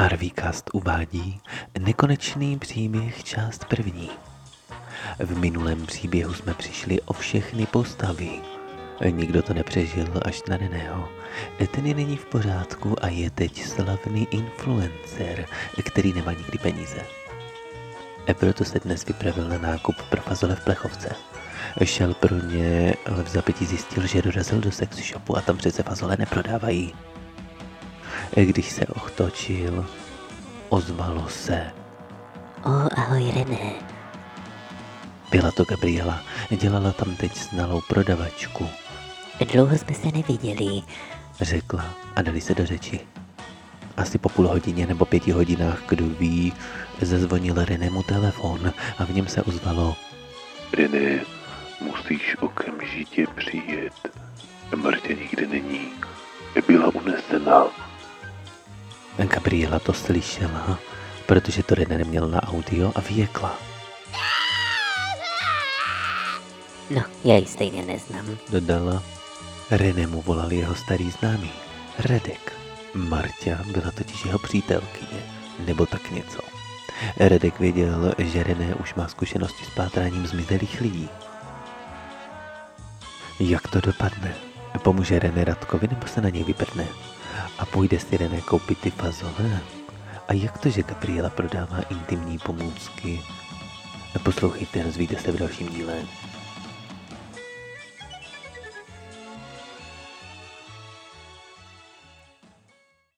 Arvíkast uvádí Nekonečný příběh část první. V minulém příběhu jsme přišli o všechny postavy. Nikdo to nepřežil až na Reného. Ten je není v pořádku a je teď slavný influencer, který nemá nikdy peníze. Proto se dnes vypravil na nákup pro fazole v plechovce. Šel pro ně, ale v zapětí zjistil, že dorazil do sex shopu a tam přece fazole neprodávají. Když se ochtočil, ozvalo se. O, ahoj René. Byla to Gabriela, dělala tam teď znalou prodavačku, Dlouho jsme se neviděli. řekla a dali se do řeči. Asi po půl hodině nebo pěti hodinách, kdo ví, zazvonil Renému telefon a v něm se ozvalo. René, musíš okamžitě přijet. Martě nikde není. Gabriela to slyšela, protože to René neměl na audio a vyjekla. No, já ji stejně neznám. Dodala. René mu volal jeho starý známý, Redek. Marta byla totiž jeho přítelkyně, nebo tak něco. Redek věděl, že René už má zkušenosti s pátráním zmizelých lidí. Jak to dopadne? Pomůže René Radkovi nebo se na něj vyprdne? A půjde si René koupit ty fazole? A jak to, že Gabriela prodává intimní pomůcky? Poslouchejte, rozvíjte se v dalším díle.